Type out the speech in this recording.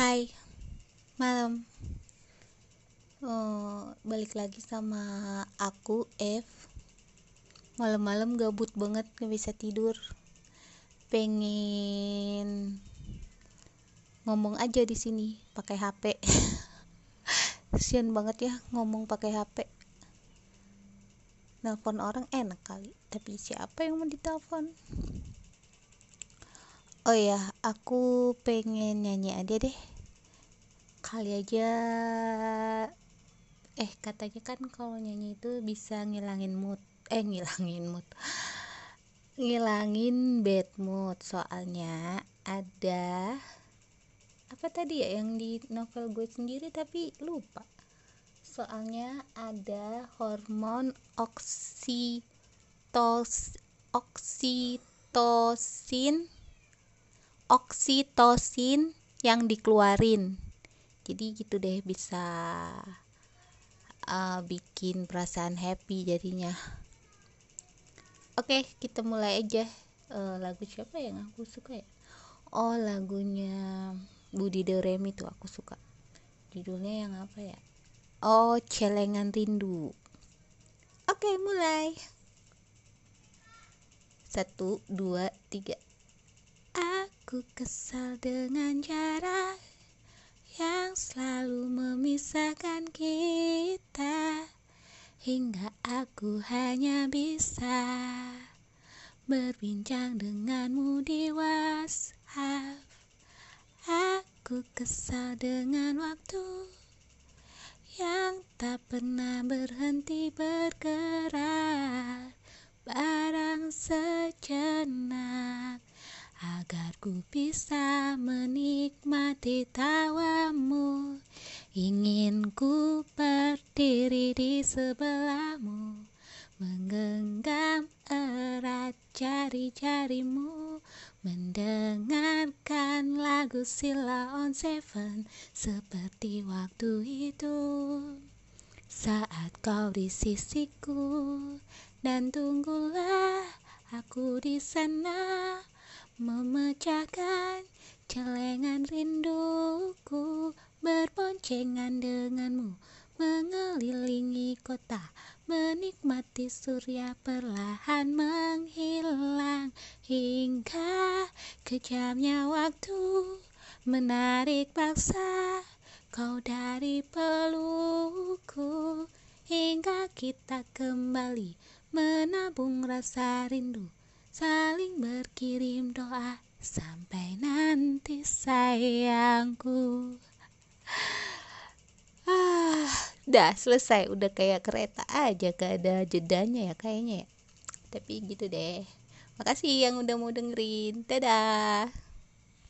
Hai, malam. Oh, balik lagi sama aku, F. Malam-malam gabut banget, gak bisa tidur. Pengen ngomong aja di sini pakai HP. Sian banget ya ngomong pakai HP. Nelpon orang enak kali, tapi siapa yang mau ditelepon? Oh ya, aku pengen nyanyi aja deh. Kali aja eh katanya kan kalau nyanyi itu bisa ngilangin mood. Eh ngilangin mood. Ngilangin bad mood. Soalnya ada apa tadi ya yang di novel gue sendiri tapi lupa. Soalnya ada hormon oksitos oksitosin oksitosin yang dikeluarin. Jadi gitu deh bisa uh, bikin perasaan happy jadinya. Oke kita mulai aja. Uh, lagu siapa yang aku suka ya? Oh lagunya Budi Doremi tuh aku suka. Judulnya yang apa ya? Oh celengan rindu. Oke mulai. Satu dua tiga Aku kesal dengan jarak yang selalu memisahkan kita. Hingga aku hanya bisa berbincang denganmu di WhatsApp. Aku kesal dengan waktu yang tak pernah berhenti bergerak ku bisa menikmati tawamu. Ingin ku berdiri di sebelahmu. Menggenggam erat jari-jarimu. Mendengarkan lagu Sila on Seven seperti waktu itu. Saat kau di sisiku dan tunggulah aku di sana memecahkan celengan rinduku berboncengan denganmu mengelilingi kota menikmati surya perlahan menghilang hingga kejamnya waktu menarik paksa kau dari pelukku hingga kita kembali menabung rasa rindu saling berkirim doa sampai nanti sayangku. Ah dah selesai. Udah kayak kereta aja gak ada jedanya ya kayaknya ya. Tapi gitu deh. Makasih yang udah mau dengerin. Dadah